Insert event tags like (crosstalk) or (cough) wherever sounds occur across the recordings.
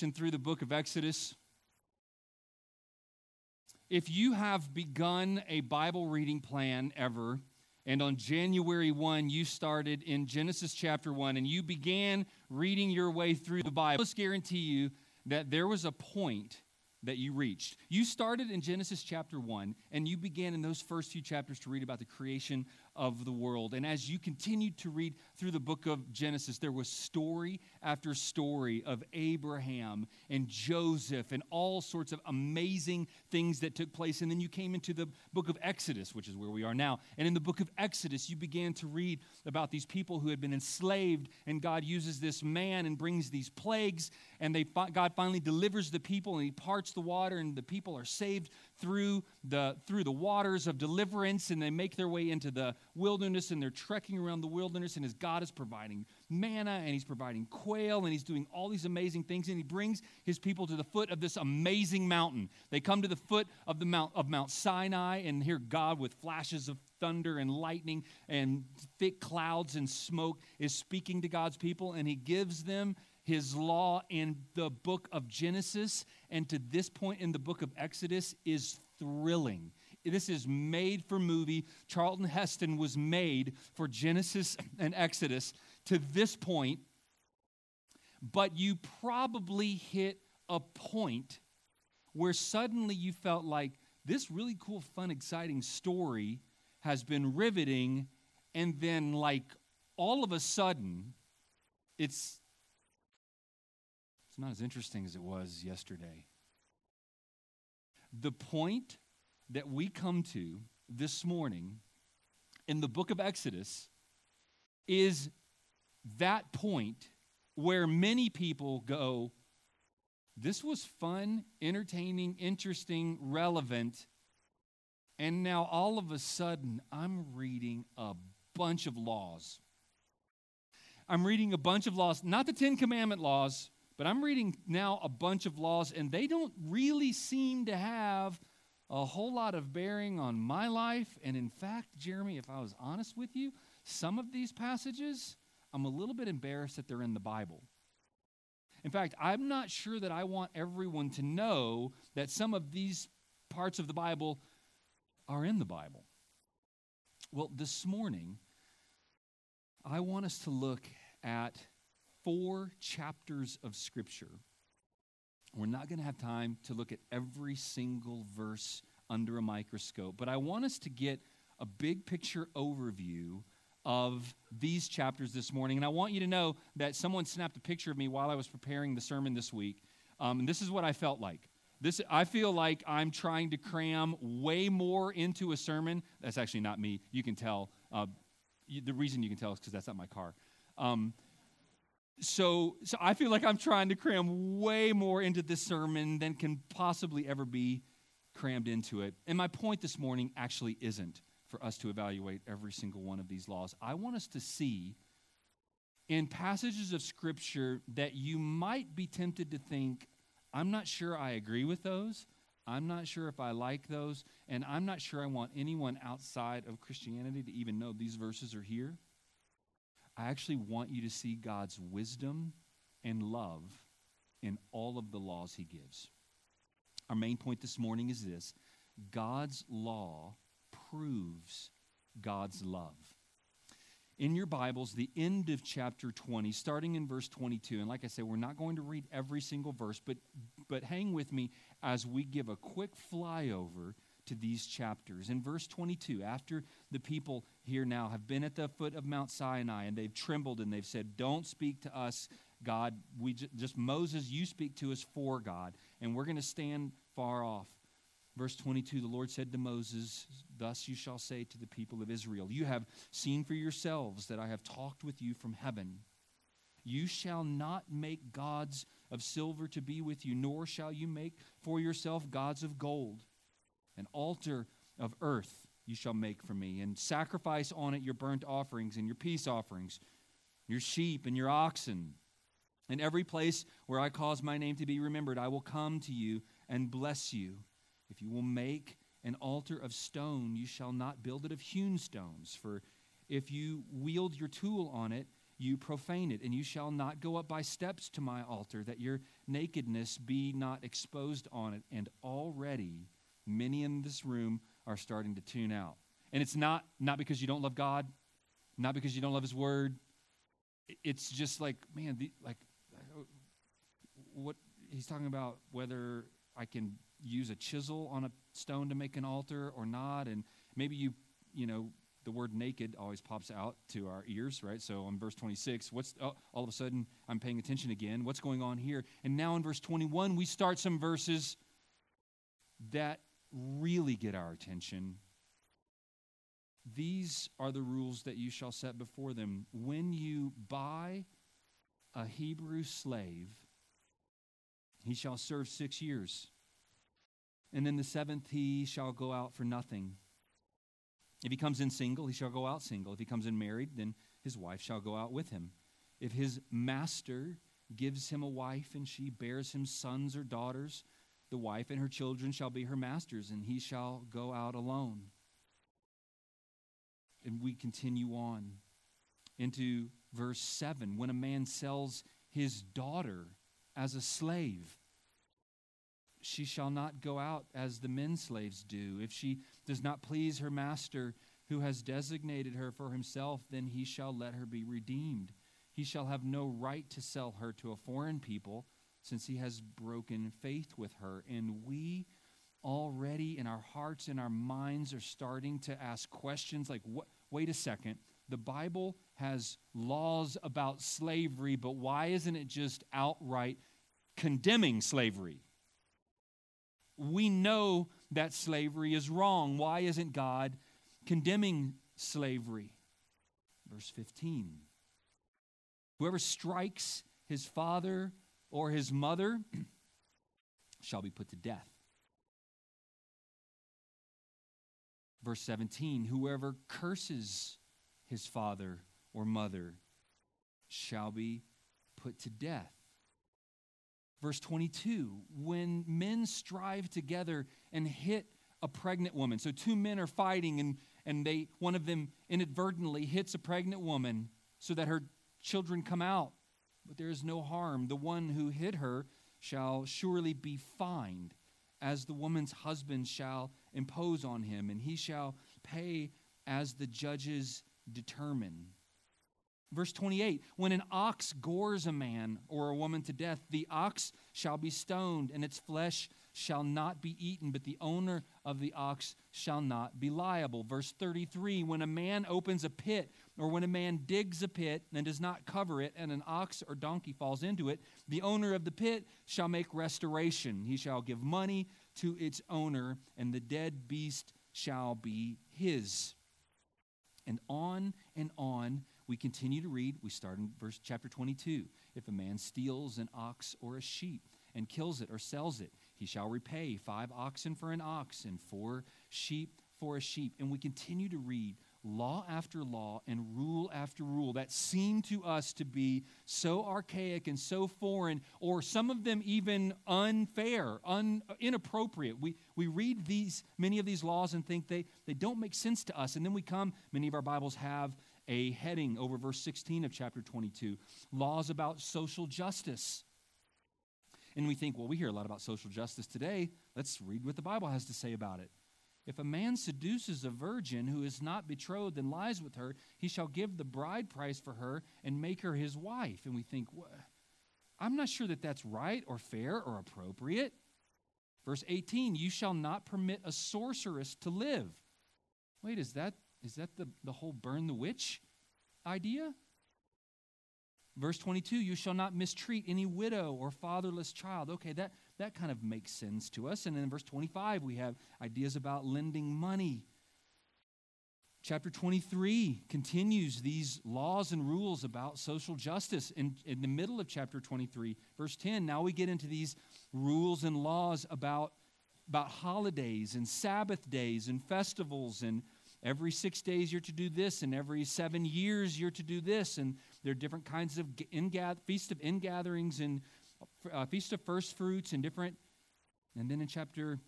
navigation through the book of Exodus. If you have begun a Bible reading plan ever, and on January 1, you started in Genesis chapter 1, and you began reading your way through the Bible, I must guarantee you that there was a point that you reached. You started in Genesis chapter 1, and you began in those first few chapters to read about the creation of the world. And as you continued to read through the book of Genesis, there was story after story of Abraham and Joseph and all sorts of amazing things that took place. And then you came into the book of Exodus, which is where we are now. And in the book of Exodus, you began to read about these people who had been enslaved, and God uses this man and brings these plagues, and they God finally delivers the people, and He parts the water, and the people are saved through the through the waters of deliverance, and they make their way into the wilderness and they're trekking around the wilderness, and as God is providing manna and He's providing quail and He's doing all these amazing things, and He brings His people to the foot of this amazing mountain. They come to the foot of the mount of Mount Sinai and hear God with flashes of thunder and lightning and thick clouds and smoke is speaking to God's people, and He gives them his law in the book of Genesis and to this point in the book of Exodus is thrilling. This is made for movie. Charlton Heston was made for Genesis and Exodus to this point, but you probably hit a point where suddenly you felt like this really cool, fun, exciting story has been riveting, and then, like, all of a sudden, it's not as interesting as it was yesterday. The point that we come to this morning in the book of Exodus is that point where many people go, This was fun, entertaining, interesting, relevant. And now all of a sudden, I'm reading a bunch of laws. I'm reading a bunch of laws, not the Ten Commandment laws, but I'm reading now a bunch of laws, and they don't really seem to have a whole lot of bearing on my life. And in fact, Jeremy, if I was honest with you, some of these passages, I'm a little bit embarrassed that they're in the Bible. In fact, I'm not sure that I want everyone to know that some of these parts of the Bible are in the Bible. Well, this morning, I want us to look at four chapters of Scripture we're not going to have time to look at every single verse under a microscope, but I want us to get a big picture overview of these chapters this morning. And I want you to know that someone snapped a picture of me while I was preparing the sermon this week. Um, and this is what I felt like. This, I feel like I'm trying to cram way more into a sermon. That's actually not me. You can tell. Uh, the reason you can tell is because that's not my car. Um, so, so I feel like I'm trying to cram way more into this sermon than can possibly ever be crammed into it. And my point this morning actually isn't for us to evaluate every single one of these laws. I want us to see in passages of Scripture that you might be tempted to think, I'm not sure I agree with those. I'm not sure if I like those. And I'm not sure I want anyone outside of Christianity to even know these verses are here. I actually want you to see God's wisdom and love in all of the laws he gives. Our main point this morning is this God's law proves God's love. In your Bibles, the end of chapter 20, starting in verse 22, and like I said, we're not going to read every single verse, but, but hang with me as we give a quick flyover to these chapters. In verse 22, after the people here now have been at the foot of Mount Sinai and they've trembled and they've said, Don't speak to us, God. We just, just Moses, you speak to us for God, and we're going to stand far off. Verse 22 The Lord said to Moses, Thus you shall say to the people of Israel, You have seen for yourselves that I have talked with you from heaven. You shall not make gods of silver to be with you, nor shall you make for yourself gods of gold an altar of earth you shall make for me, and sacrifice on it your burnt offerings and your peace offerings, your sheep and your oxen. In every place where I cause my name to be remembered, I will come to you and bless you. If you will make an altar of stone, you shall not build it of hewn stones. For if you wield your tool on it, you profane it. And you shall not go up by steps to my altar, that your nakedness be not exposed on it. And already many in this room are starting to tune out. And it's not, not because you don't love God, not because you don't love His Word. It's just like, man, the, like, what he's talking about whether I can use a chisel on a stone to make an altar or not. And maybe you, you know, the word naked always pops out to our ears, right? So on verse 26, what's oh, all of a sudden I'm paying attention again. What's going on here? And now in verse 21, we start some verses that really get our attention. These are the rules that you shall set before them. When you buy a Hebrew slave, he shall serve six years. And then the seventh he shall go out for nothing. If he comes in single, he shall go out single. If he comes in married, then his wife shall go out with him. If his master gives him a wife and she bears him sons or daughters, the wife and her children shall be her masters, and he shall go out alone. And we continue on into verse 7 when a man sells his daughter as a slave, she shall not go out as the men slaves do. If she does not please her master who has designated her for himself, then he shall let her be redeemed. He shall have no right to sell her to a foreign people, since he has broken faith with her. And we already in our hearts and our minds are starting to ask questions like, what, wait a second, the Bible has laws about slavery, but why isn't it just outright condemning slavery? We know that slavery is wrong. Why isn't God condemning slavery? Verse 15 Whoever strikes his father or his mother (clears throat) shall be put to death. Verse 17 Whoever curses his father or mother shall be put to death. Verse 22 When men strive together and hit a pregnant woman, so two men are fighting and, and they, one of them inadvertently hits a pregnant woman so that her children come out, but there is no harm. The one who hit her shall surely be fined, as the woman's husband shall impose on him, and he shall pay as the judges determine. Verse 28 When an ox gores a man or a woman to death, the ox shall be stoned, and its flesh shall not be eaten, but the owner of the ox shall not be liable. Verse 33 When a man opens a pit, or when a man digs a pit and does not cover it, and an ox or donkey falls into it, the owner of the pit shall make restoration. He shall give money to its owner, and the dead beast shall be his. And on and on we continue to read. We start in verse chapter 22. If a man steals an ox or a sheep and kills it or sells it, he shall repay five oxen for an ox and four sheep for a sheep. And we continue to read law after law and rule after rule that seem to us to be so archaic and so foreign, or some of them even unfair, un, inappropriate. We, we read these, many of these laws and think they, they don't make sense to us. And then we come, many of our Bibles have a heading over verse 16 of chapter 22 laws about social justice. And we think, well, we hear a lot about social justice today. Let's read what the Bible has to say about it. If a man seduces a virgin who is not betrothed and lies with her, he shall give the bride price for her and make her his wife. And we think, well, I'm not sure that that's right or fair or appropriate. Verse 18, you shall not permit a sorceress to live. Wait, is that is that the, the whole burn the witch idea? Verse 22, you shall not mistreat any widow or fatherless child. Okay, that, that kind of makes sense to us. And then in verse 25, we have ideas about lending money. Chapter 23 continues these laws and rules about social justice. In, in the middle of chapter 23, verse 10, now we get into these rules and laws about, about holidays and Sabbath days and festivals and every six days you're to do this, and every seven years you're to do this. And there are different kinds of ingath- feast of ingatherings and uh, feast of first fruits and different. And then in chapter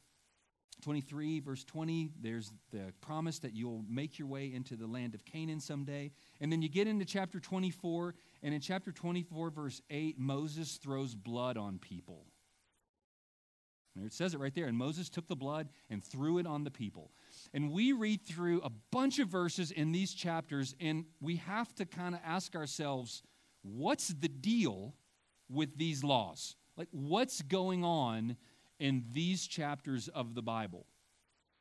23, verse 20, there's the promise that you'll make your way into the land of Canaan someday. And then you get into chapter 24, and in chapter 24, verse 8, Moses throws blood on people. And it says it right there. And Moses took the blood and threw it on the people. And we read through a bunch of verses in these chapters, and we have to kind of ask ourselves what's the deal with these laws? Like, what's going on in these chapters of the Bible?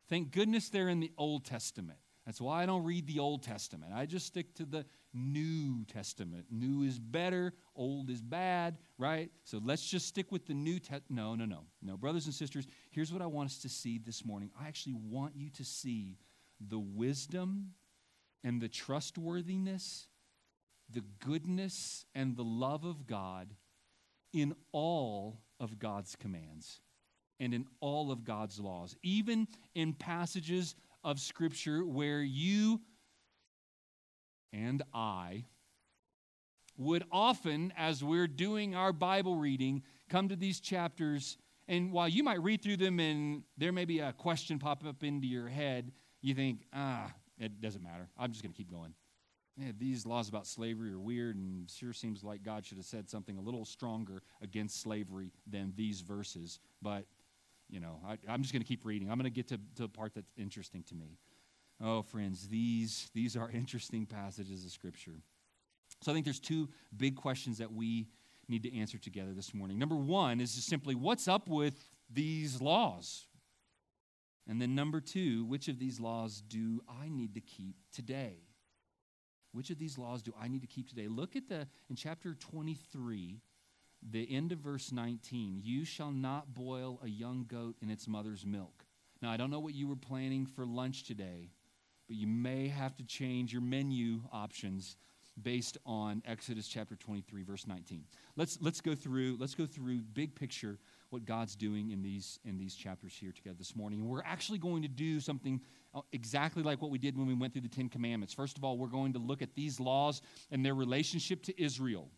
Thank goodness they're in the Old Testament. That's why I don't read the Old Testament. I just stick to the New Testament. New is better, old is bad, right? So let's just stick with the New Testament. No, no, no. No, brothers and sisters, here's what I want us to see this morning. I actually want you to see the wisdom and the trustworthiness, the goodness and the love of God in all of God's commands and in all of God's laws, even in passages of Scripture where you and I would often, as we're doing our Bible reading, come to these chapters, and while you might read through them and there may be a question pop up into your head, you think, ah, it doesn't matter. I'm just going to keep going. Yeah, these laws about slavery are weird, and sure seems like God should have said something a little stronger against slavery than these verses. But, you know, I, am just going to keep reading. I'm going to get to, to the part that's interesting to me. Oh, friends, these, these are (laughs) interesting passages of Scripture. So I think there's two big questions that we need to answer together this morning. Number one is just simply what's up with these laws? And then number two, which of these laws do I need to keep today? Which of these laws do I need to keep today? Look at the in chapter 23, the end of verse 19. You shall not boil a young goat in its mother's milk. Now, I don't know what you were planning for lunch today, but you may have to change your menu options based on Exodus chapter 23 verse 19. Let's let's go through let's go through big picture what God's doing in these in these chapters here together this morning. And we're actually going to do something uh, exactly like what we did when we went through the 10 commandments. First of all, we're going to look at these laws and their relationship to Israel.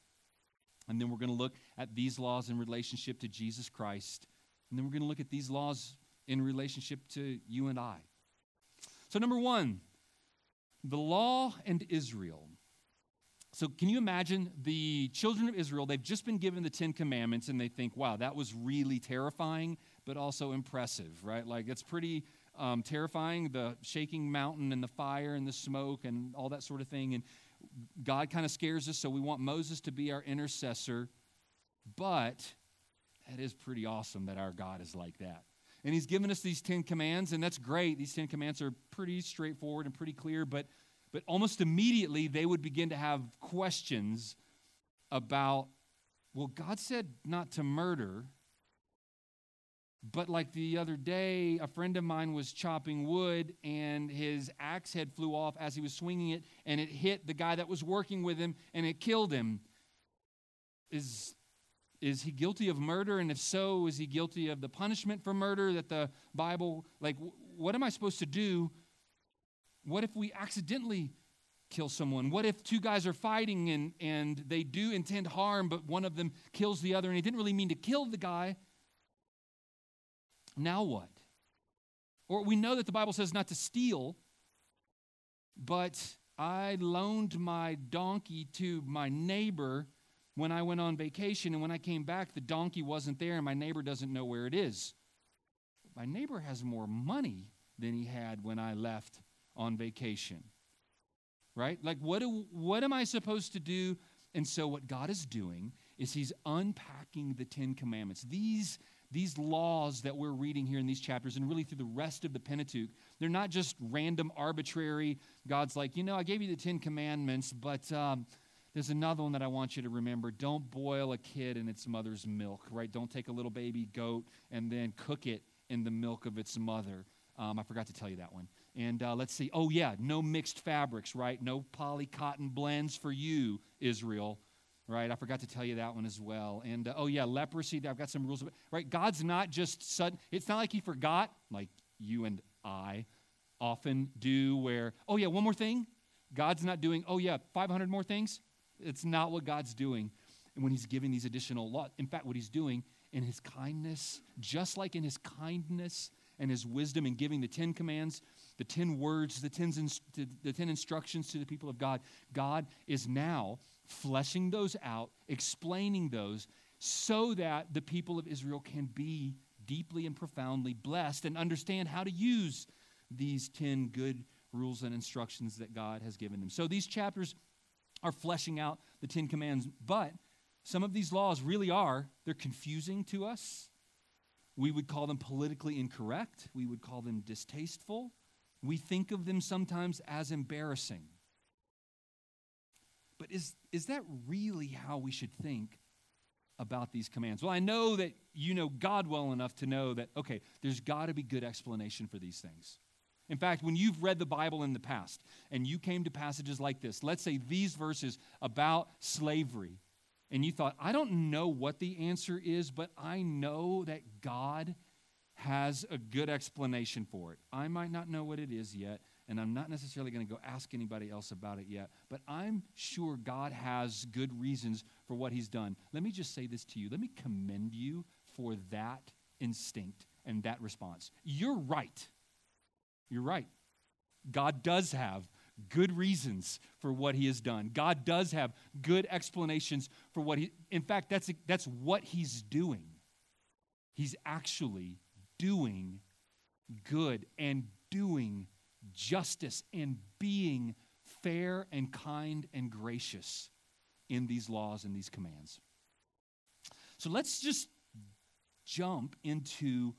And then we're going to look at these laws in relationship to Jesus Christ. And then we're going to look at these laws in relationship to you and I. So, number one, the law and Israel. So, can you imagine the children of Israel? They've just been given the Ten Commandments and they think, wow, that was really terrifying, but also impressive, right? Like, it's pretty um, terrifying the shaking mountain and the fire and the smoke and all that sort of thing. And God kind of scares us, so we want Moses to be our intercessor. But that is pretty awesome that our God is like that. And he's given us these 10 commands, and that's great. These 10 commands are pretty straightforward and pretty clear, but, but almost immediately they would begin to have questions about, well, God said not to murder, but like the other day, a friend of mine was chopping wood and his axe head flew off as he was swinging it and it hit the guy that was working with him and it killed him. Is is he guilty of murder? And if so, is he guilty of the punishment for murder that the Bible, like, what am I supposed to do? What if we accidentally kill someone? What if two guys are fighting and, and they do intend harm, but one of them kills the other and he didn't really mean to kill the guy? Now what? Or we know that the Bible says not to steal, but I loaned my donkey to my neighbor when I went on vacation and when I came back, the donkey wasn't there and my neighbor doesn't know where it is. My neighbor has more money than he had when I left on vacation. Right? Like, what, do, what am I supposed to do? And so, what God is doing is He's unpacking the Ten Commandments. These, these laws that we're reading here in these chapters and really through the rest of the Pentateuch, they're not just random, arbitrary. God's like, you know, I gave you the Ten Commandments, but. Um, there's another one that I want you to remember. Don't boil a kid in its mother's milk, right? Don't take a little baby goat and then cook it in the milk of its mother. Um, I forgot to tell you that one. And uh, let's see. Oh, yeah, no mixed fabrics, right? No poly cotton blends for you, Israel, right? I forgot to tell you that one as well. And uh, oh, yeah, leprosy. I've got some rules, right? God's not just sudden. It's not like He forgot, like you and I often do, where, oh, yeah, one more thing. God's not doing, oh, yeah, 500 more things. It's not what God's doing And when He's giving these additional laws. In fact, what He's doing in His kindness, just like in His kindness and his wisdom in giving the Ten Commands, the ten words, the the ten instructions to the people of God, God is now fleshing those out, explaining those, so that the people of Israel can be deeply and profoundly blessed and understand how to use these 10 good rules and instructions that God has given them. So these chapters are fleshing out the 10 commands, but some of these laws really are, they're confusing to us. We would call them politically incorrect. We would call them distasteful. We think of them sometimes as embarrassing. But is, is that really how we should think about these commands? Well, I know that you know God well enough to know that, okay, there's got to be good explanation for these things. In fact, when you've read the Bible in the past and you came to passages like this, let's say these verses about slavery, and you thought, I don't know what the answer is, but I know that God has a good explanation for it. I might not know what it is yet, and I'm not necessarily going to go ask anybody else about it yet, but I'm sure God has good reasons for what He's done. Let me just say this to you. Let me commend you for that instinct and that response. You're right. You're right. God does have good reasons for what he has done. God does have good explanations for what he In fact, that's that's what he's doing. He's actually doing good and doing justice and being fair and kind and gracious in these laws and these commands. So let's just jump into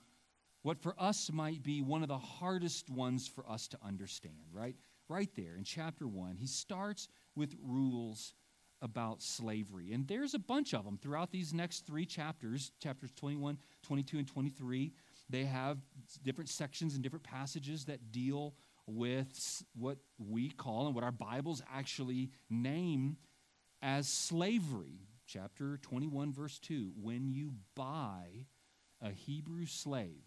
what for us might be one of the hardest ones for us to understand, right? Right there in chapter 1, he starts with rules about slavery. And there's a bunch of them throughout these next three chapters, chapters 21, 22, and 23. They have different sections and different passages that deal with what we call and what our Bibles actually name as slavery. Chapter 21, verse 2 When you buy a Hebrew slave,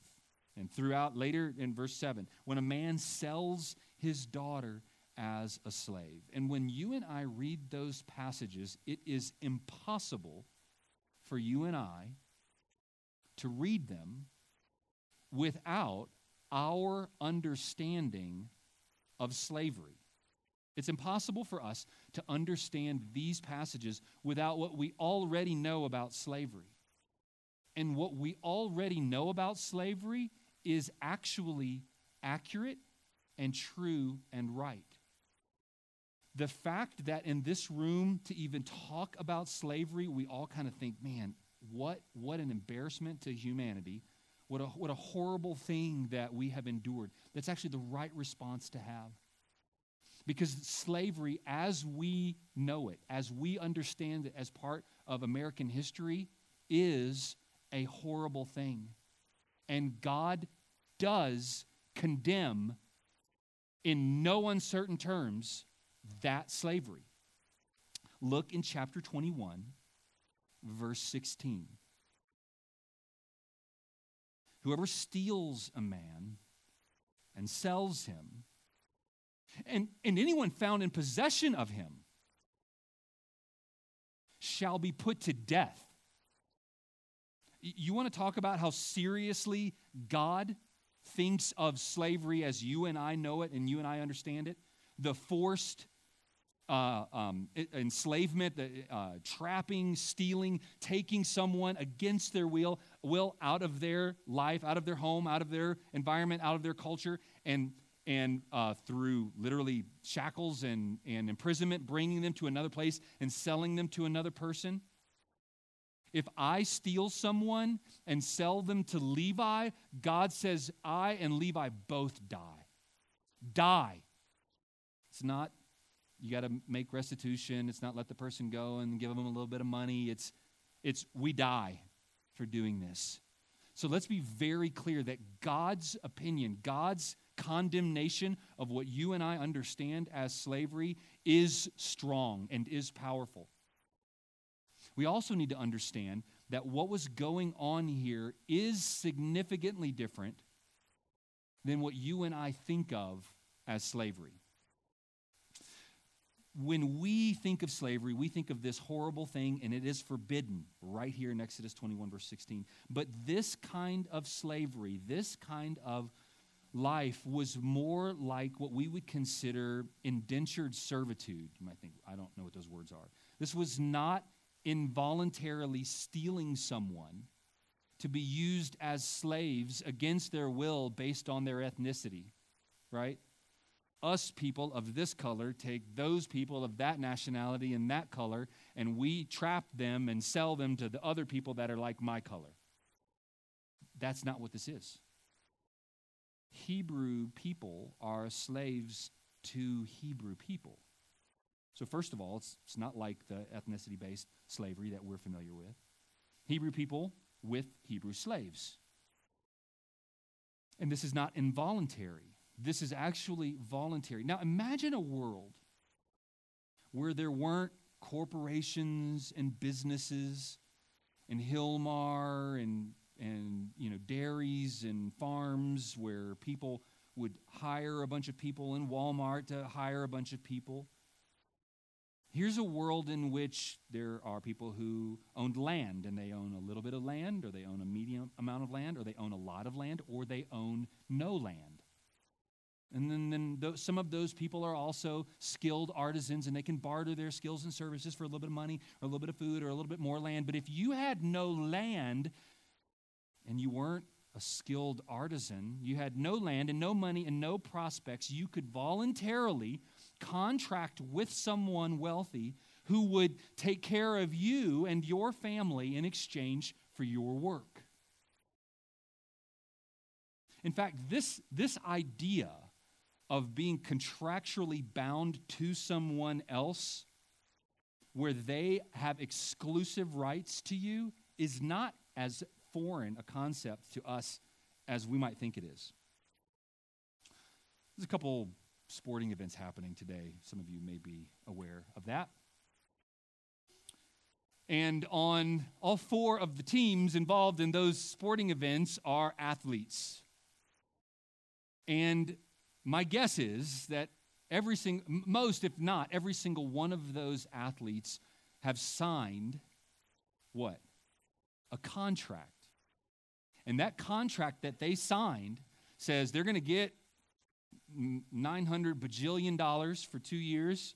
and throughout later in verse 7, when a man sells his daughter as a slave. And when you and I read those passages, it is impossible for you and I to read them without our understanding of slavery. It's impossible for us to understand these passages without what we already know about slavery. And what we already know about slavery is actually accurate and true and right. The fact that in this room to even talk about slavery, we all kind of think, man, what, what an embarrassment to humanity. What a, what a horrible thing that we have endured. That's actually the right response to have. Because slavery, as we know it, as we understand it as part of American history, is a horrible thing. And God does condemn, in no uncertain terms, that slavery. Look in chapter 21, verse 16. Whoever steals a man and sells him, and, and anyone found in possession of him, shall be put to death. You want to talk about how seriously God thinks of slavery as you and I know it and you and I understand it? The forced uh, um, enslavement, uh, trapping, stealing, taking someone against their will, will out of their life, out of their home, out of their environment, out of their culture, and and uh, through literally shackles and, and imprisonment, bringing them to another place and selling them to another person. If I steal someone and sell them to Levi, God says I and Levi both die. Die. It's not you got to make restitution. It's not let the person go and give them a little bit of money. It's, it's we die for doing this. So let's be very clear that God's opinion, God's condemnation of what you and I understand as slavery is strong and is powerful. We also need to understand that what was going on here is significantly different than what you and I think of as slavery when we think of slavery, we think of this horrible thing, and it is forbidden right here in Exodus 21, verse 16. But this kind of slavery, this kind of life was more like what we would consider indentured servitude. You might think, I don't know what those words are. This was not involuntarily stealing someone to be used as slaves against their will based on their ethnicity, right? Us people of this color take those people of that nationality and that color, and we trap them and sell them to the other people that are like my color. That's not what this is. Hebrew people are slaves to Hebrew people. So, first of all, it's, it's not like the ethnicity based slavery that we're familiar with. Hebrew people with Hebrew slaves. And this is not involuntary. This is actually voluntary. Now imagine a world where there weren't corporations and businesses and Hilmar and and you know dairies and farms where people would hire a bunch of people in Walmart to hire a bunch of people. Here's a world in which there are people who owned land and they own a little bit of land or they own a medium amount of land or they own a lot of land or they own no land. And then, then some of those people are also skilled artisans and they can barter their skills and services for a little bit of money or a little bit of food or a little bit more land. But if you had no land and you weren't a skilled artisan, you had no land and no money and no prospects, you could voluntarily contract with someone wealthy who would take care of you and your family in exchange for your work. In fact, this, this idea of being contractually bound to someone else where they have exclusive rights to you is not as foreign a concept to us as we might think it is. There's a couple sporting events happening today. Some of you may be aware of that. And on all four of the teams involved in those sporting events are athletes. And my guess is that every single, most, if not every single one of those athletes have signed what? A contract. And that contract that they signed says they're going to get 900 bajillion dollars for two years.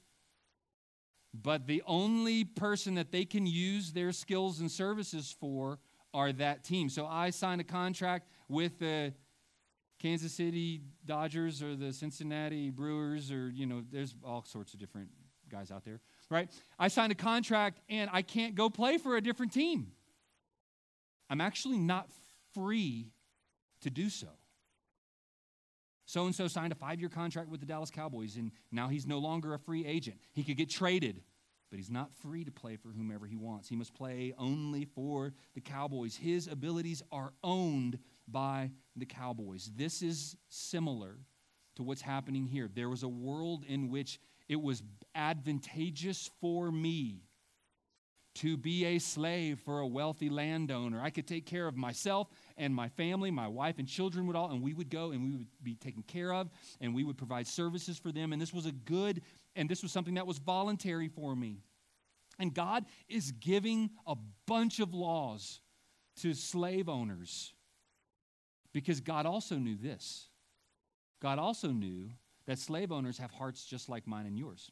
But the only person that they can use their skills and services for are that team. So I signed a contract with the Kansas City Dodgers or the Cincinnati Brewers or, you know, there's all sorts of different guys out there, right? I signed a contract and I can't go play for a different team. I'm actually not free to do so. So and so signed a five year contract with the Dallas Cowboys, and now he's no longer a free agent. He could get traded, but he's not free to play for whomever he wants. He must play only for the Cowboys. His abilities are owned by the Cowboys. This is similar to what's happening here. There was a world in which it was advantageous for me to be a slave for a wealthy landowner. I could take care of myself and my family, my wife and children would all, and we would go and we would be taken care of and we would provide services for them. And this was a good, and this was something that was voluntary for me. And God is giving a bunch of laws to slave owners because God also knew this. God also knew that slave owners have hearts just like mine and yours.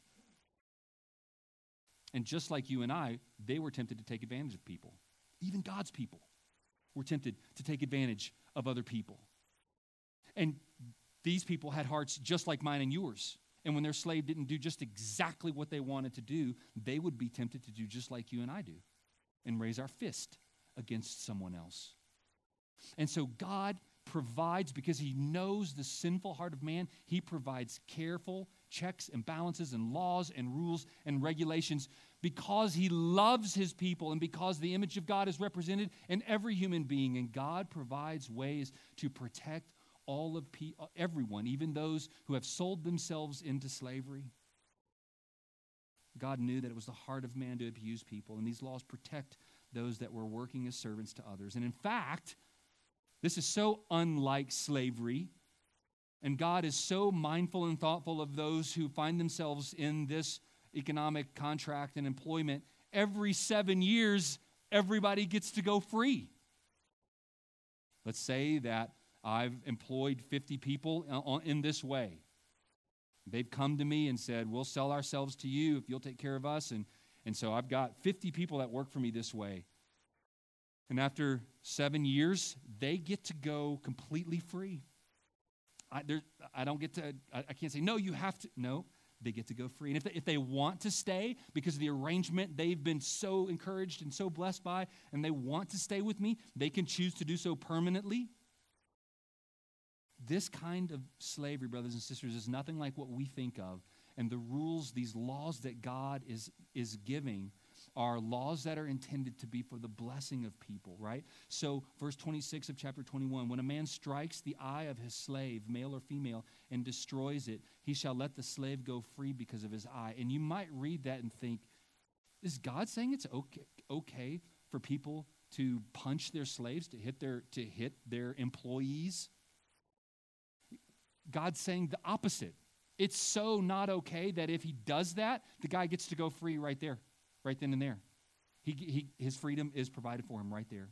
And just like you and I, they were tempted to take advantage of people. Even God's people were tempted to take advantage of other people. And these people had hearts just like mine and yours. And when their slave didn't do just exactly what they wanted to do, they would be tempted to do just like you and I do and raise our fist against someone else. And so God provides, because he knows the sinful heart of man, he provides careful checks and balances and laws and rules and regulations because he loves his people and because the image of God is represented in every human being. And God provides ways to protect all of pe- everyone, even those who have sold themselves into slavery. God knew that it was the heart of man to abuse people, and these laws protect those that were working as servants to others. And in fact, this is so unlike slavery. And God is so mindful and thoughtful of those who find themselves in this economic contract and employment, every seven years, everybody gets to go free. Let's say that I've employed 50 people uh, in this way. They've come to me and said, We'll sell ourselves to you if you'll take care of us. And, and so I've got 50 people that work for me this way. And after seven years, they get to go completely free. I, I don't get to, I, I, can't say, no, you have to. No, they get to go free. And if they, if they want to stay because of the arrangement they've been so encouraged and so blessed by, and they want to stay with me, they can choose to do so permanently. This kind of slavery, brothers and sisters, is nothing like what we think of. And the rules, these laws that God is, is giving, are laws that are intended to be for the blessing of people, right? So, verse 26 of chapter 21 when a man strikes the eye of his slave, male or female, and destroys it, he shall let the slave go free because of his eye. And you might read that and think, is God saying it's okay, okay for people to punch their slaves, to hit their, to hit their employees? God's saying the opposite. It's so not okay that if he does that, the guy gets to go free right there, right then and there. He, he, his freedom is provided for him right there.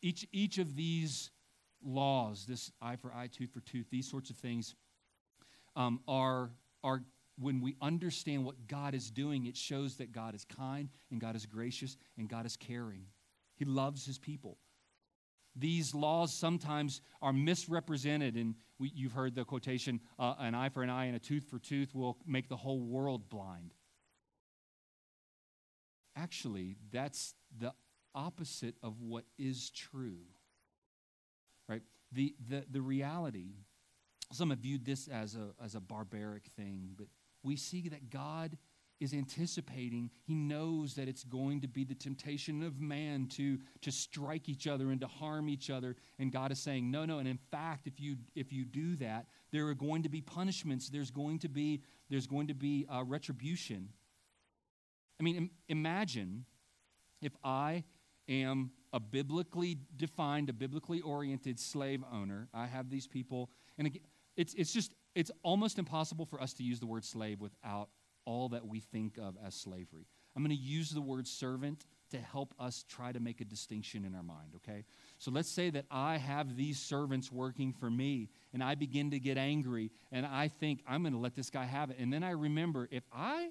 Each, each of these laws, this eye for eye, tooth for tooth, these sorts of things, um, are, are when we understand what God is doing, it shows that God is kind and God is gracious and God is caring. He loves his people. These laws sometimes are misrepresented, and we, you've heard the quotation uh, an eye for an eye and a tooth for tooth will make the whole world blind. Actually, that's the opposite of what is true. Right? The, the, the reality, some have viewed this as a, as a barbaric thing, but we see that God is anticipating, he knows that it's going to be the temptation of man to, to strike each other and to harm each other. And God is saying, no, no. And in fact, if you, if you do that, there are going to be punishments. There's going to be, there's going to be uh, retribution. I mean, Im- imagine if I am a biblically defined, a biblically oriented slave owner. I have these people, and again, it's, it's just, it's almost impossible for us to use the word slave without all that we think of as slavery. I'm going to use the word servant to help us try to make a distinction in our mind, okay? So let's say that I have these servants working for me and I begin to get angry and I think I'm going to let this guy have it. And then I remember if I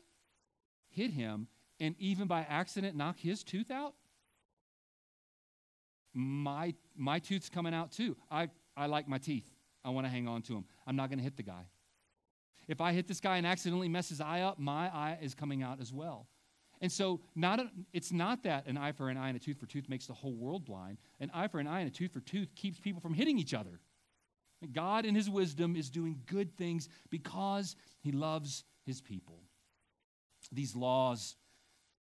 hit him and even by accident knock his tooth out, my my tooth's coming out too. I, I like my teeth. I want to hang on to them. I'm not going to hit the guy. If I hit this guy and accidentally mess his eye up, my eye is coming out as well. And so not a, it's not that an eye for an eye and a tooth for tooth makes the whole world blind. An eye for an eye and a tooth for tooth keeps people from hitting each other. God, in his wisdom, is doing good things because he loves his people. These laws,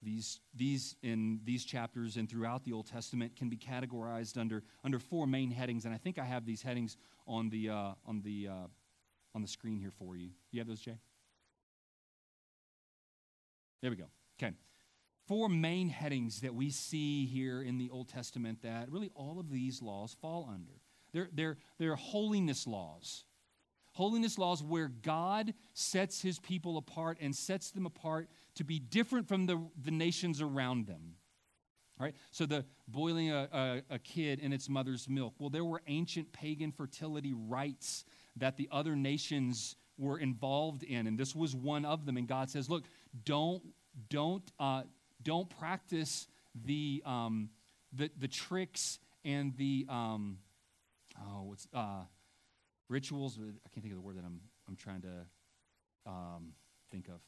these, these in these chapters and throughout the Old Testament can be categorized under, under four main headings. And I think I have these headings on the, uh, on the uh, on the screen here for you. You have those, Jay? There we go. Okay. Four main headings that we see here in the Old Testament that really all of these laws fall under. They're, they're, they're holiness laws. Holiness laws where God sets his people apart and sets them apart to be different from the, the nations around them. All right, so the boiling a, a, a kid in its mother's milk. Well, there were ancient pagan fertility rites that the other nations were involved in, and this was one of them. And God says, "Look, don't don't uh, don't practice the um, the the tricks and the um, oh what's uh, rituals. I can't think of the word that I'm I'm trying to um, think of.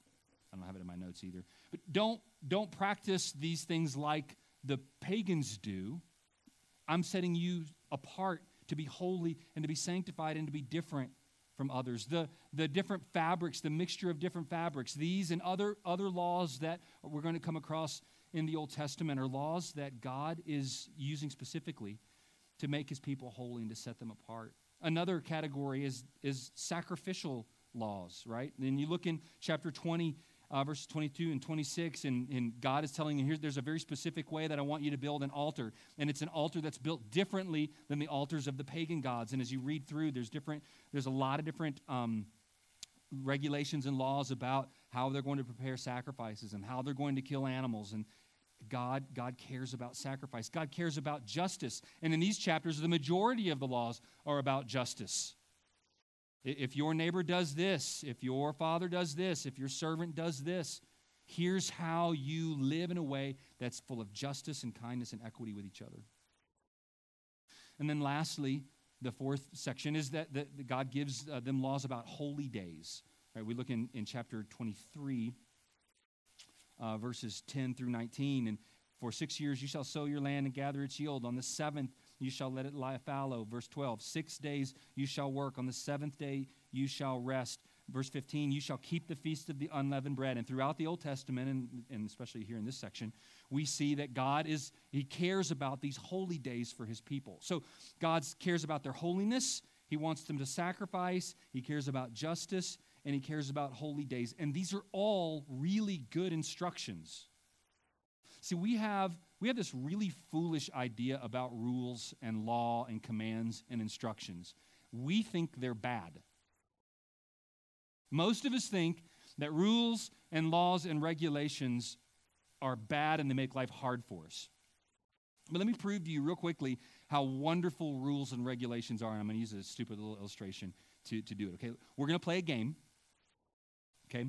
I don't have it in my notes either. But don't don't practice these things like the pagans do. I'm setting you apart to be holy and to be sanctified and to be different from others. The, the different fabrics, the mixture of different fabrics, these and other, other laws that we're going to come across in the Old Testament are laws that God is using specifically to make his people holy and to set them apart. Another category is, is sacrificial laws, right? And you look in chapter 20 uh, verses 22 and 26, and, and God is telling you, here, there's a very specific way that I want you to build an altar. And it's an altar that's built differently than the altars of the pagan gods. And as you read through, there's different, there's a lot of different um, regulations and laws about how they're going to prepare sacrifices and how they're going to kill animals. And God, God cares about sacrifice. God cares about justice. And in these chapters, the majority of the laws are about justice. If your neighbor does this, if your father does this, if your servant does this, here's how you live in a way that's full of justice and kindness and equity with each other. And then lastly, the fourth section is that, that God gives uh, them laws about holy days. Right, we look in, in chapter 23, uh, verses 10 through 19. And for six years you shall sow your land and gather its yield. On the seventh you shall let it lie fallow. Verse 12. Six days you shall work. On the seventh day you shall rest. Verse 15, you shall keep the feast of the unleavened bread. And throughout the Old Testament, and, and especially here in this section, we see that God is, He cares about these holy days for His people. So God cares about their holiness. He wants them to sacrifice. He cares about justice and he cares about holy days. And these are all really good instructions. See, we have, we have this really foolish idea about rules and law and commands and instructions. We think they're bad. Most of us think that rules and laws and regulations are bad and they make life hard for us. But let me prove to you real quickly how wonderful rules and regulations are. And I'm going to use a stupid little illustration to, to do it. Okay, we're going to play a game okay?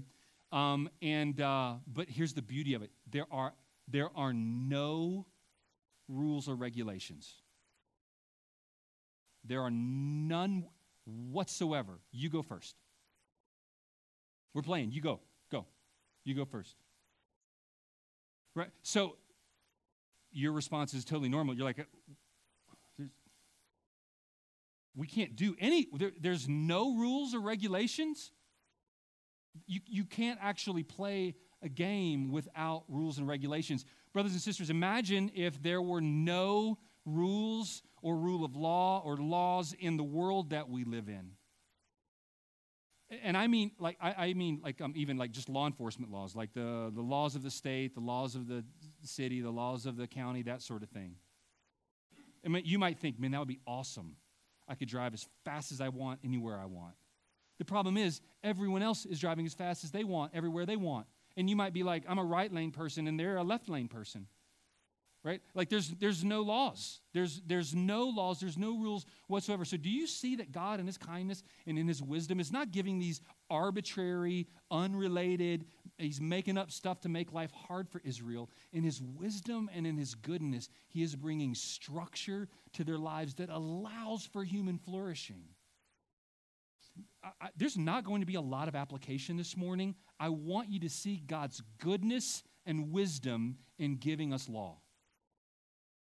Um, and uh, but here's the beauty of it: there are there are no rules or regulations. There are none whatsoever. You go first. We're playing. You go. Go. You go first. Right. So your response is totally normal. You're like, uh, we can't do any. There, there's no rules or regulations you, you can't actually play a game without rules and regulations. Brothers and sisters, imagine if there were no rules or rule of law or laws in the world that we live in. And I mean, like, I, I mean, like, um, even like just law enforcement laws, like the, the laws of the state, the laws of the city, the laws of the county, that sort of thing. I mean, you might think, man, that would be awesome. I could drive as fast as I want, anywhere I want. The problem is, everyone else is driving as fast as they want, everywhere they want. And you might be like, I'm a right lane person, and they're a left lane person. Right? Like there's there's no laws. There's there's no laws, there's no rules whatsoever. So do you see that God in his kindness and in his wisdom is not giving these arbitrary, unrelated, he's making up stuff to make life hard for Israel. In his wisdom and in his goodness, he is bringing structure to their lives that allows for human flourishing. I, there's not going to be a lot of application this morning. I want you to see God's goodness and wisdom in giving us law.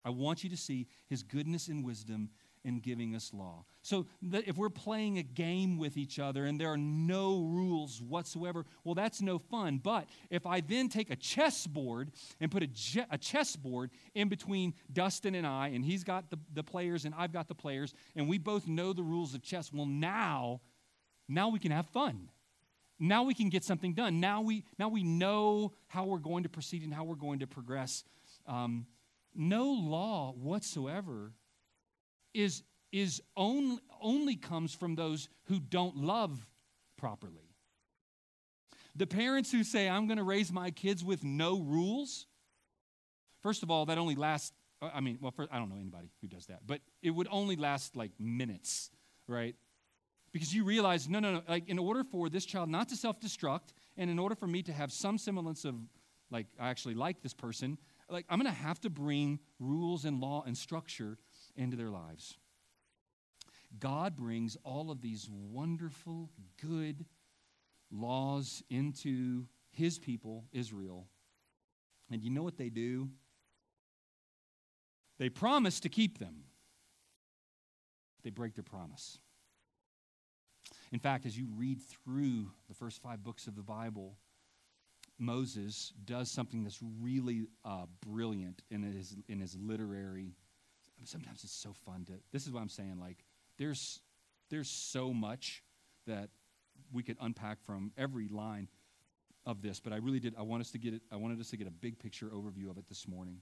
I want you to see his goodness and wisdom in giving us law. So if we're playing a game with each other and there are no rules whatsoever, well, that's no fun. But if I then take a chessboard and put a, je- a chessboard in between Dustin and I, and he's got the, the players and I've got the players, and we both know the rules of chess, well, now now we can have fun. Now we can get something done. Now we, now we know how we're going to proceed and how we're going to progress. Um, no law whatsoever is, is only, only comes from those who don't love properly. The parents who say, I'm going to raise my kids with no rules, first of all, that only lasts, uh, I mean, well, first, I don't know anybody who does that, but it would only last like minutes, right? Because you realize, no, no, no, like in order for this child not to self destruct, and in order for me to have some semblance of, like, I actually like this person, like, I'm going to have to bring rules and law and structure into their lives. God brings all of these wonderful, good laws into his people, Israel. And you know what they do? They promise to keep them, they break their promise. In fact, as you read through the first five books of the Bible, Moses does something that's really uh, brilliant in his, in his literary. Sometimes it's so fun to. This is what I'm saying. Like, there's, there's so much that we could unpack from every line of this, but I really did. I want us to get it. I wanted us to get a big picture overview of it this morning.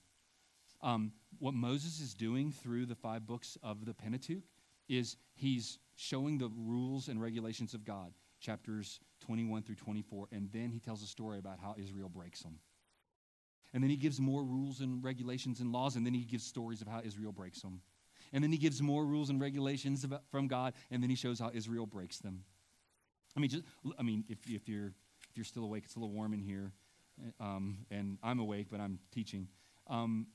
Um, what Moses is doing through the five books of the Pentateuch is he's showing the rules and regulations of God, chapters 21 through 24, and then he tells a story about how Israel breaks them. And then he gives more rules and regulations and laws, and then he gives stories of how Israel breaks them. And then he gives more rules and regulations about, from God, and then he shows how Israel breaks them. I mean, just, I mean, if, if you're if you're still awake, it's a little warm in here, um, and I'm awake, but I'm teaching. Um,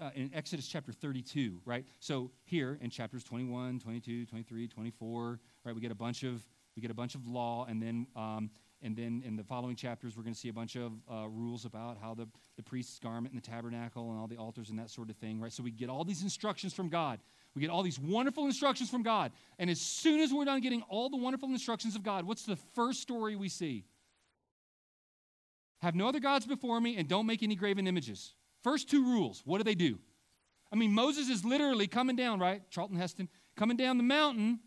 uh, in Exodus chapter 32, right? So here in chapters 21, 22, 23, 24, right, we get a bunch of we get a bunch of law, and then um, and then in the following chapters, we're going to see a bunch of uh, rules about how the, the priest's garment and the tabernacle and all the altars and that sort of thing, right? So we get all these instructions from God. We get all these wonderful instructions from God. And as soon as we're done getting all the wonderful instructions of God, what's the first story we see? Have no other gods before me and don't make any graven images. First two rules. What do they do? I mean, Moses is literally coming down, right? Charlton Heston, coming down the mountain,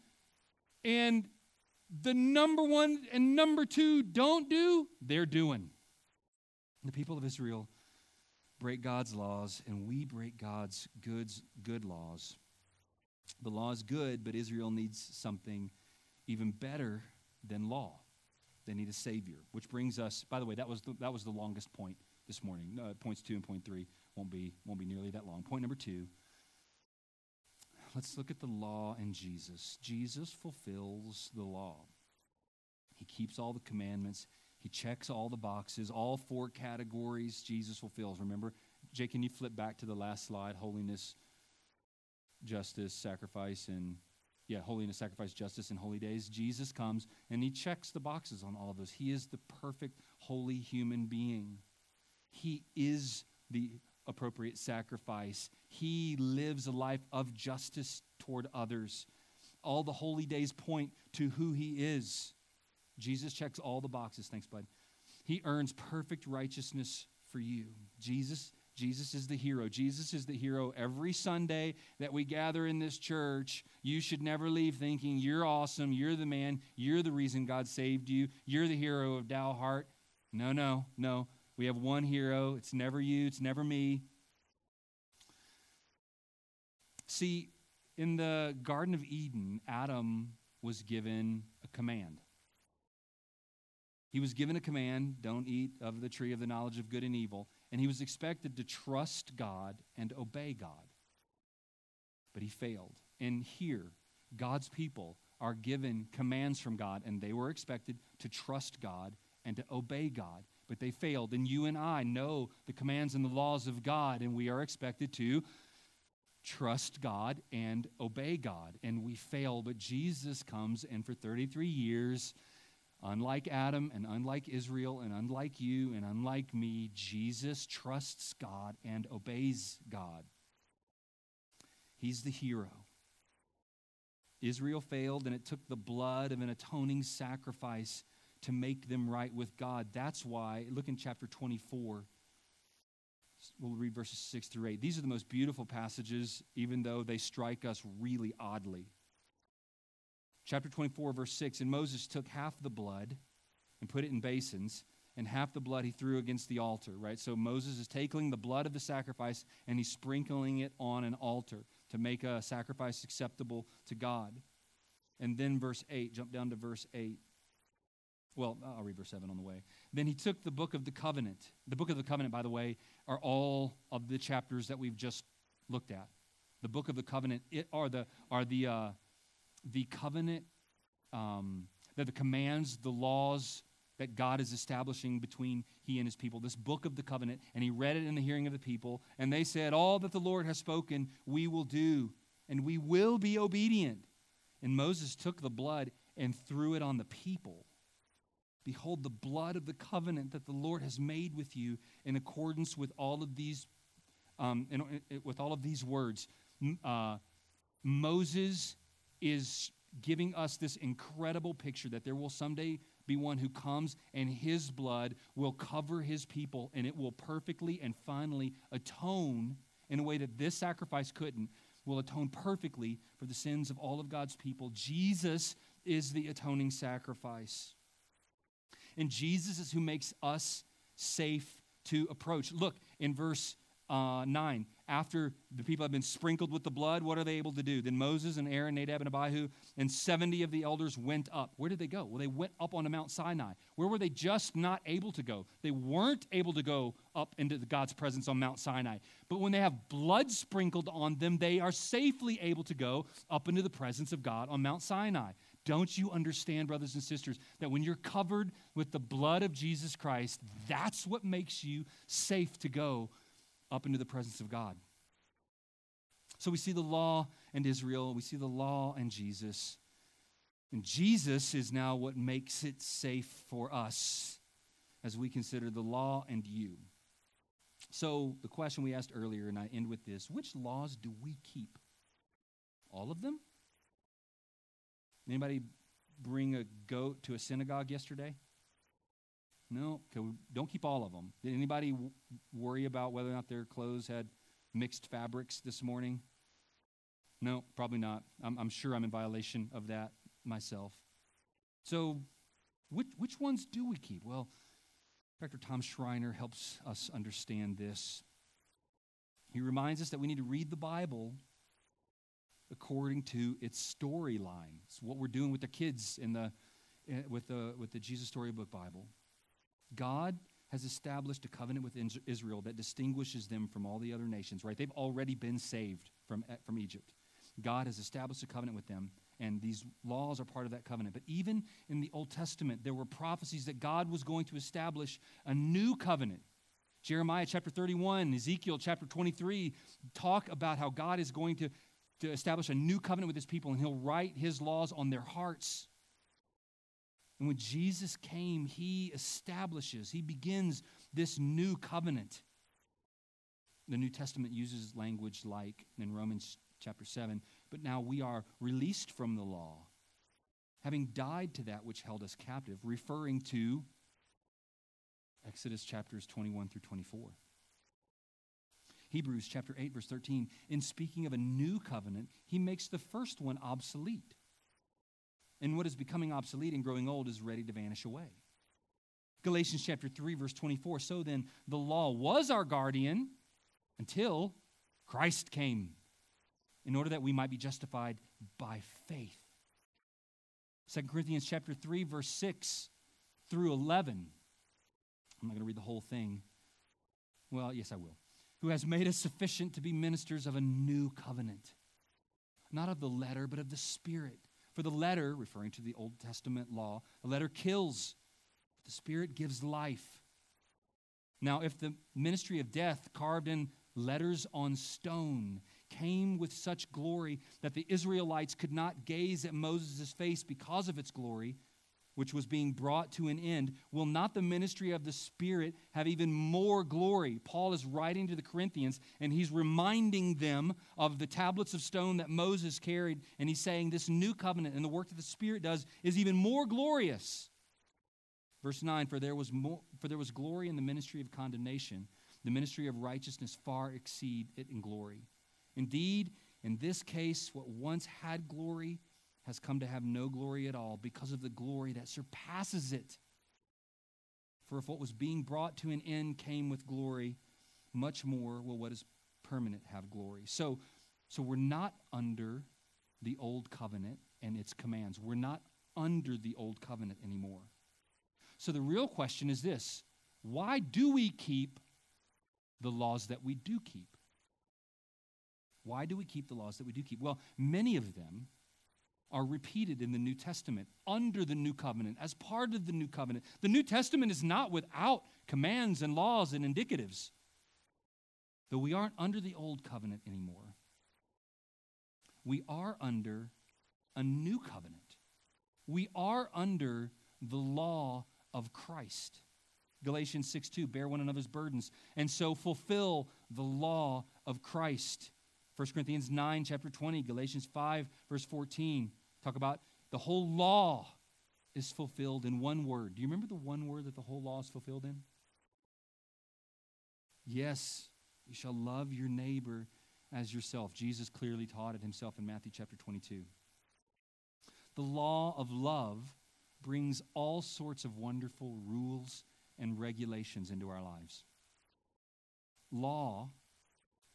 and the number one and number two don't do, they're doing. The people of Israel break God's laws, and we break God's goods, good laws. The law is good, but Israel needs something even better than law. They need a Savior, which brings us, by the way, that was the, that was the longest point this morning. Uh, points two and point three won't be, won't be nearly that long. Point number two let's look at the law and Jesus. Jesus fulfills the law. He keeps all the commandments. He checks all the boxes, all four categories Jesus fulfills. Remember, Jay, can you flip back to the last slide? Holiness, justice, sacrifice, and yeah, holiness, sacrifice, justice, and holy days. Jesus comes and he checks the boxes on all of those. He is the perfect, holy human being. He is the appropriate sacrifice. He lives a life of justice toward others. All the holy days point to who he is. Jesus checks all the boxes. Thanks, bud. He earns perfect righteousness for you. Jesus Jesus is the hero. Jesus is the hero every Sunday that we gather in this church. You should never leave thinking you're awesome, you're the man, you're the reason God saved you, you're the hero of Dalhart. No, no, no. We have one hero. It's never you, it's never me. See, in the Garden of Eden, Adam was given a command. He was given a command don't eat of the tree of the knowledge of good and evil. And he was expected to trust God and obey God. But he failed. And here, God's people are given commands from God, and they were expected to trust God and to obey God but they failed. And you and I know the commands and the laws of God, and we are expected to trust God and obey God. And we fail, but Jesus comes, and for 33 years, unlike Adam and unlike Israel and unlike you and unlike me, Jesus trusts God and obeys God. He's the hero. Israel failed, and it took the blood of an atoning sacrifice to make them right with God. That's why, look in chapter 24. We'll read verses 6 through 8. These are the most beautiful passages, even though they strike us really oddly. Chapter 24, verse 6 And Moses took half the blood and put it in basins, and half the blood he threw against the altar, right? So Moses is taking the blood of the sacrifice and he's sprinkling it on an altar to make a sacrifice acceptable to God. And then verse 8, jump down to verse 8. Well, I'll read verse 7 on the way. Then he took the book of the covenant. The book of the covenant, by the way, are all of the chapters that we've just looked at. The book of the covenant it are the are the uh, the covenant um, that the commands, the laws that God is establishing between he and his people. This book of the covenant, and he read it in the hearing of the people, and they said, "All that the Lord has spoken, we will do, and we will be obedient." And Moses took the blood and threw it on the people Behold, the blood of the covenant that the Lord has made with you in accordance with all of these, um, in, in, with all of these words. Uh, Moses is giving us this incredible picture that there will someday be one who comes and his blood will cover his people and it will perfectly and finally atone in a way that this sacrifice couldn't, will atone perfectly for the sins of all of God's people. Jesus is the atoning sacrifice. And Jesus is who makes us safe to approach. Look in verse uh, 9, after the people have been sprinkled with the blood, what are they able to do? Then Moses and Aaron, Nadab and Abihu, and 70 of the elders went up. Where did they go? Well, they went up onto Mount Sinai. Where were they just not able to go? They weren't able to go up into God's presence on Mount Sinai. But when they have blood sprinkled on them, they are safely able to go up into the presence of God on Mount Sinai. Don't you understand, brothers and sisters, that when you're covered with the blood of Jesus Christ, that's what makes you safe to go up into the presence of God. So we see the law and Israel, we see the law and Jesus. And Jesus is now what makes it safe for us as we consider the law and you. So, the question we asked earlier, and I end with this which laws do we keep? All of them? Anybody bring a goat to a synagogue yesterday? No, okay, don't keep all of them. Did anybody worry about whether or not their clothes had mixed fabrics this morning? No, probably not. I'm, I'm sure I'm in violation of that myself. So, which, which ones do we keep? Well, Dr. Tom Schreiner helps us understand this. He reminds us that we need to read the Bible according to its storyline. It's what we're doing with the kids in the, eh, with, the, with the Jesus Storybook Bible. God has established a covenant with Israel that distinguishes them from all the other nations, right? They've already been saved from, eh, from Egypt. God has established a covenant with them, and these laws are part of that covenant. But even in the Old Testament, there were prophecies that God was going to establish a new covenant. Jeremiah chapter 31, Ezekiel chapter 23 talk about how God is going to, to establish a new covenant with his people, and he'll write his laws on their hearts. And when Jesus came, he establishes, he begins this new covenant. The New Testament uses language like in Romans chapter 7, but now we are released from the law, having died to that which held us captive, referring to Exodus chapters 21 through 24. Hebrews chapter 8, verse 13, in speaking of a new covenant, he makes the first one obsolete and what is becoming obsolete and growing old is ready to vanish away. Galatians chapter 3 verse 24 so then the law was our guardian until Christ came in order that we might be justified by faith. 2 Corinthians chapter 3 verse 6 through 11 I'm not going to read the whole thing. Well, yes I will. Who has made us sufficient to be ministers of a new covenant. Not of the letter but of the spirit. For the letter, referring to the Old Testament law, the letter kills, but the Spirit gives life. Now, if the ministry of death carved in letters on stone came with such glory that the Israelites could not gaze at Moses' face because of its glory, which was being brought to an end, will not the ministry of the Spirit have even more glory? Paul is writing to the Corinthians and he's reminding them of the tablets of stone that Moses carried. And he's saying this new covenant and the work that the Spirit does is even more glorious. Verse 9 For there was, more, for there was glory in the ministry of condemnation, the ministry of righteousness far exceed it in glory. Indeed, in this case, what once had glory has come to have no glory at all because of the glory that surpasses it. For if what was being brought to an end came with glory, much more will what is permanent have glory. So, so we're not under the old covenant and its commands. We're not under the old covenant anymore. So the real question is this why do we keep the laws that we do keep? Why do we keep the laws that we do keep? Well, many of them are repeated in the New Testament under the new covenant, as part of the new covenant. The New Testament is not without commands and laws and indicatives, though we aren't under the old covenant anymore. We are under a new covenant. We are under the law of Christ. Galatians 6 2, bear one another's burdens, and so fulfill the law of Christ. 1 Corinthians 9, chapter 20, Galatians 5, verse 14, talk about the whole law is fulfilled in one word. Do you remember the one word that the whole law is fulfilled in? Yes, you shall love your neighbor as yourself. Jesus clearly taught it himself in Matthew chapter 22. The law of love brings all sorts of wonderful rules and regulations into our lives. Law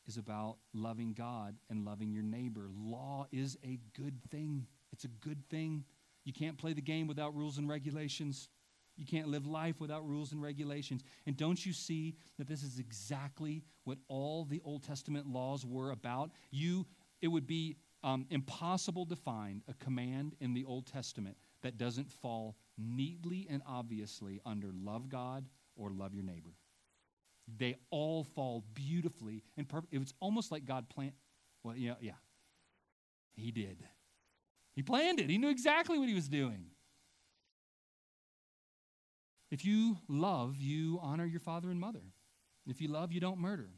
is about loving God and loving your neighbor. Law is a good thing. It's a good thing. You can't play the game without rules and regulations. You can't live life without rules and regulations. And don't you see that this is exactly what all the Old Testament laws were about? You, it would be um, impossible to find a command in the Old Testament that doesn't fall neatly and obviously under love God or love your neighbor. They all fall beautifully and perfect. It was almost like God planned. Well, yeah, yeah. He did. He planned it. He knew exactly what he was doing. If you love, you honor your father and mother. If you love, you don't murder.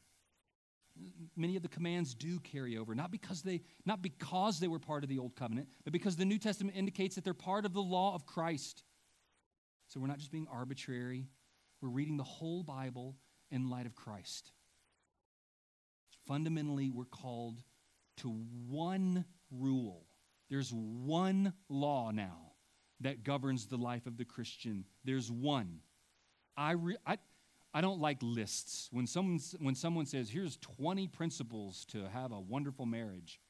Many of the commands do carry over, not because they not because they were part of the old covenant, but because the New Testament indicates that they're part of the law of Christ. So we're not just being arbitrary. We're reading the whole Bible in light of Christ. Fundamentally, we're called to one rule. There's one law now that governs the life of the Christian. There's one. I, re- I, I don't like lists. When someone, when someone says, here's 20 principles to have a wonderful marriage,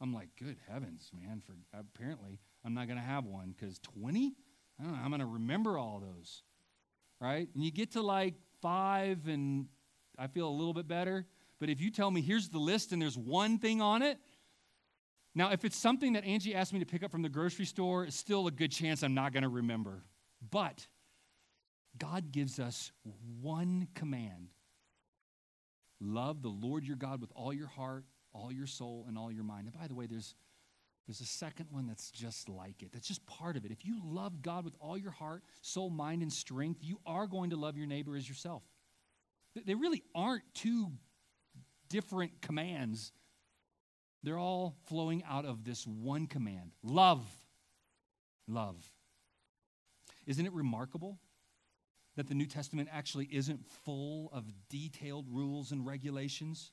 I'm like, good heavens, man. For apparently, I'm not going to have one because 20? I don't know. I'm going to remember all those, right? And you get to like five, and I feel a little bit better. But if you tell me here's the list and there's one thing on it, now, if it's something that Angie asked me to pick up from the grocery store, it's still a good chance I'm not going to remember. But God gives us one command love the Lord your God with all your heart, all your soul, and all your mind. And by the way, there's, there's a second one that's just like it, that's just part of it. If you love God with all your heart, soul, mind, and strength, you are going to love your neighbor as yourself. They really aren't two different commands they're all flowing out of this one command love. Love. Isn't it remarkable that the New Testament actually isn't full of detailed rules and regulations?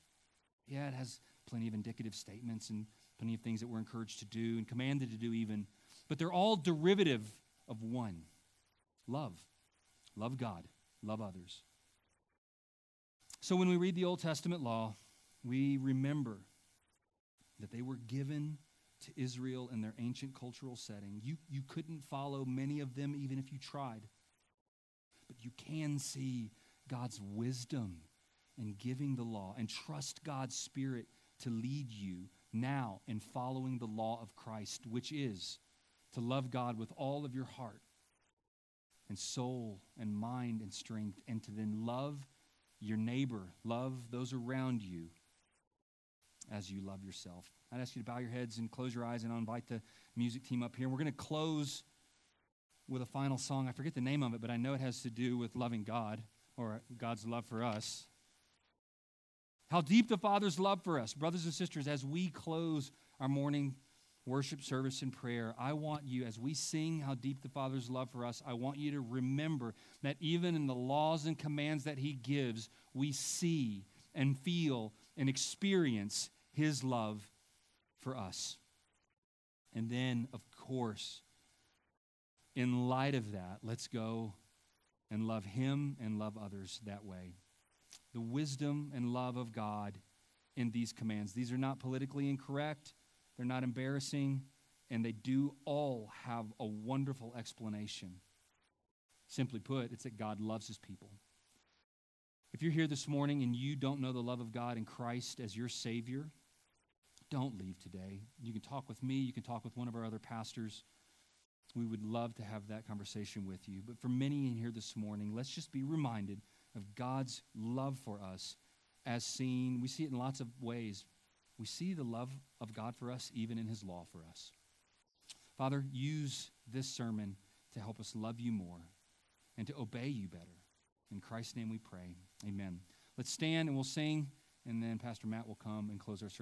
Yeah, it has plenty of indicative statements and plenty of things that we're encouraged to do and commanded to do, even. But they're all derivative of one love. Love God, love others. So when we read the Old Testament law, we remember that they were given to Israel in their ancient cultural setting. You, you couldn't follow many of them even if you tried. But you can see God's wisdom in giving the law and trust God's Spirit to lead you now in following the law of Christ, which is to love God with all of your heart and soul and mind and strength, and to then love your neighbor, love those around you as you love yourself. I'd ask you to bow your heads and close your eyes, and I'll invite the music team up here. We're going to close with a final song. I forget the name of it, but I know it has to do with loving God or God's love for us. How deep the Father's love for us. Brothers and sisters, as we close our morning worship service and prayer, I want you, as we sing how deep the Father's love for us, I want you to remember that even in the laws and commands that He gives, we see and feel and experience his love for us. And then, of course, in light of that, let's go and love him and love others that way. The wisdom and love of God in these commands. These are not politically incorrect, they're not embarrassing, and they do all have a wonderful explanation. Simply put, it's that God loves his people. If you're here this morning and you don't know the love of God in Christ as your Savior, don't leave today. You can talk with me, you can talk with one of our other pastors. We would love to have that conversation with you. But for many in here this morning, let's just be reminded of God's love for us as seen. We see it in lots of ways. We see the love of God for us even in His law for us. Father, use this sermon to help us love you more and to obey you better. In Christ's name we pray. Amen. Let's stand and we'll sing, and then Pastor Matt will come and close our service.